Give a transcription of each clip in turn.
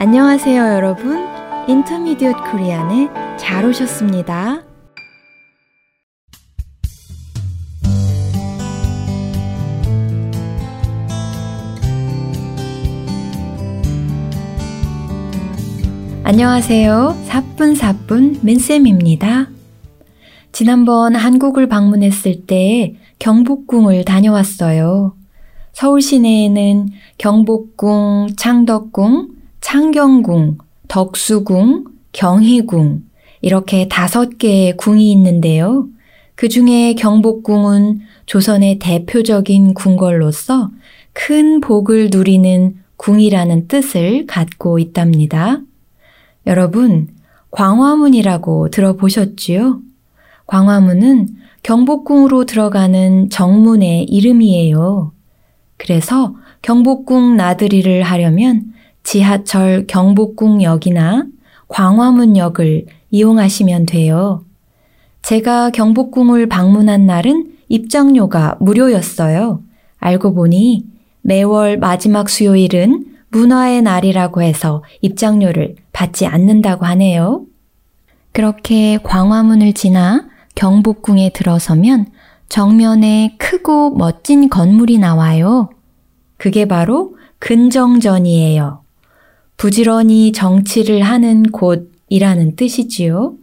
안녕하세요, 여러분. 인터미디엇 코리안에 잘 오셨습니다. 안녕하세요. 사뿐사뿐 민쌤입니다. 지난번 한국을 방문했을 때 경복궁을 다녀왔어요. 서울 시내에는 경복궁, 창덕궁, 창경궁, 덕수궁, 경희궁, 이렇게 다섯 개의 궁이 있는데요. 그 중에 경복궁은 조선의 대표적인 궁궐로서 큰 복을 누리는 궁이라는 뜻을 갖고 있답니다. 여러분, 광화문이라고 들어보셨지요? 광화문은 경복궁으로 들어가는 정문의 이름이에요. 그래서 경복궁 나들이를 하려면 지하철 경복궁역이나 광화문역을 이용하시면 돼요. 제가 경복궁을 방문한 날은 입장료가 무료였어요. 알고 보니 매월 마지막 수요일은 문화의 날이라고 해서 입장료를 받지 않는다고 하네요. 그렇게 광화문을 지나 경복궁에 들어서면 정면에 크고 멋진 건물이 나와요. 그게 바로 근정전이에요. 부지런히 정치를 하는 곳이라는 뜻이지요.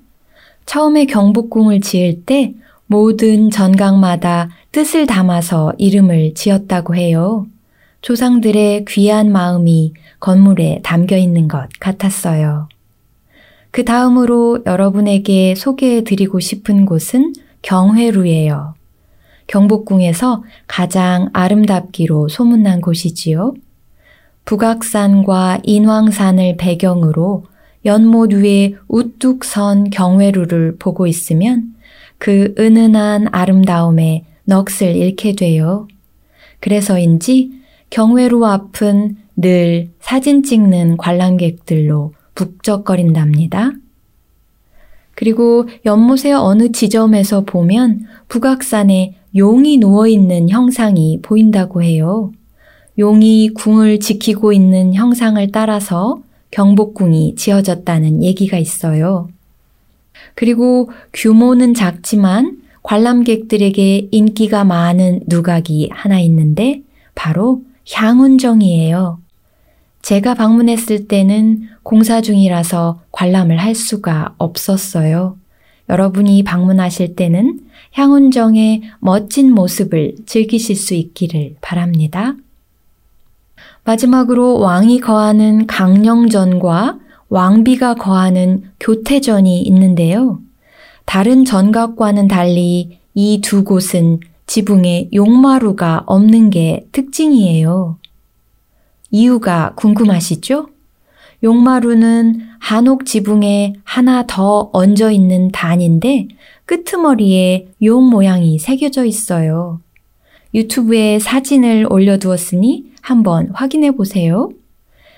처음에 경복궁을 지을 때 모든 전각마다 뜻을 담아서 이름을 지었다고 해요. 조상들의 귀한 마음이 건물에 담겨 있는 것 같았어요. 그 다음으로 여러분에게 소개해 드리고 싶은 곳은 경회루예요. 경복궁에서 가장 아름답기로 소문난 곳이지요. 북악산과 인왕산을 배경으로 연못 위에 우뚝 선 경회루를 보고 있으면 그 은은한 아름다움에 넋을 잃게 돼요. 그래서인지 경회루 앞은 늘 사진 찍는 관람객들로 북적거린답니다. 그리고 연못의 어느 지점에서 보면 북악산에 용이 누워있는 형상이 보인다고 해요. 용이 궁을 지키고 있는 형상을 따라서 경복궁이 지어졌다는 얘기가 있어요. 그리고 규모는 작지만 관람객들에게 인기가 많은 누각이 하나 있는데 바로 향운정이에요. 제가 방문했을 때는 공사 중이라서 관람을 할 수가 없었어요. 여러분이 방문하실 때는 향운정의 멋진 모습을 즐기실 수 있기를 바랍니다. 마지막으로 왕이 거하는 강령전과 왕비가 거하는 교태전이 있는데요. 다른 전각과는 달리 이 두 곳은 지붕에 용마루가 없는 게 특징이에요. 이유가 궁금하시죠? 용마루는 한옥 지붕에 하나 더 얹어 있는 단인데 끄트머리에 용 모양이 새겨져 있어요. 유튜브에 사진을 올려두었으니 한번 확인해 보세요.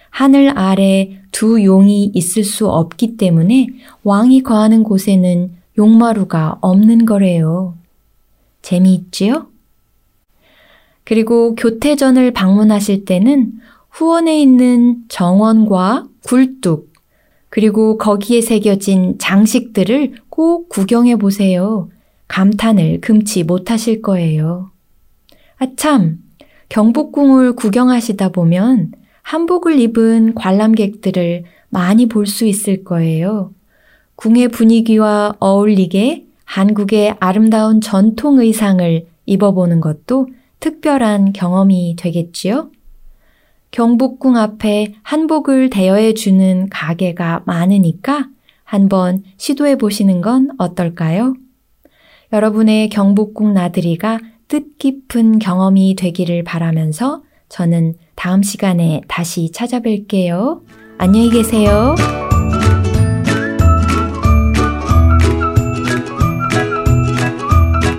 하늘 아래 두 용이 있을 수 없기 때문에 왕이 거하는 곳에는 용마루가 없는 거래요. 재미있지요? 그리고 교태전을 방문하실 때는 후원에 있는 정원과 굴뚝, 그리고 거기에 새겨진 장식들을 꼭 구경해 보세요. 감탄을 금치 못하실 거예요. 아참, 경복궁을 구경하시다 보면 한복을 입은 관람객들을 많이 볼 수 있을 거예요. 궁의 분위기와 어울리게 한국의 아름다운 전통 의상을 입어보는 것도 특별한 경험이 되겠지요? 경복궁 앞에 한복을 대여해 주는 가게가 많으니까 한번 시도해 보시는 건 어떨까요? 여러분의 경복궁 나들이가 뜻깊은 경험이 되기를 바라면서 저는 다음 시간에 다시 찾아뵐게요. 안녕히 계세요.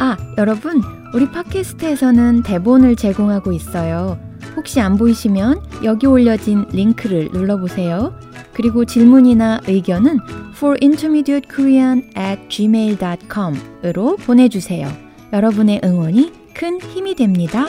아, 여러분, 우리 팟캐스트에서는 대본을 제공하고 있어요. 혹시 안 보이시면 여기 올려진 링크를 눌러보세요. 그리고 질문이나 의견은 forintermediatekorean at gmail.com으로 보내주세요. 여러분의 응원이 큰 힘이 됩니다.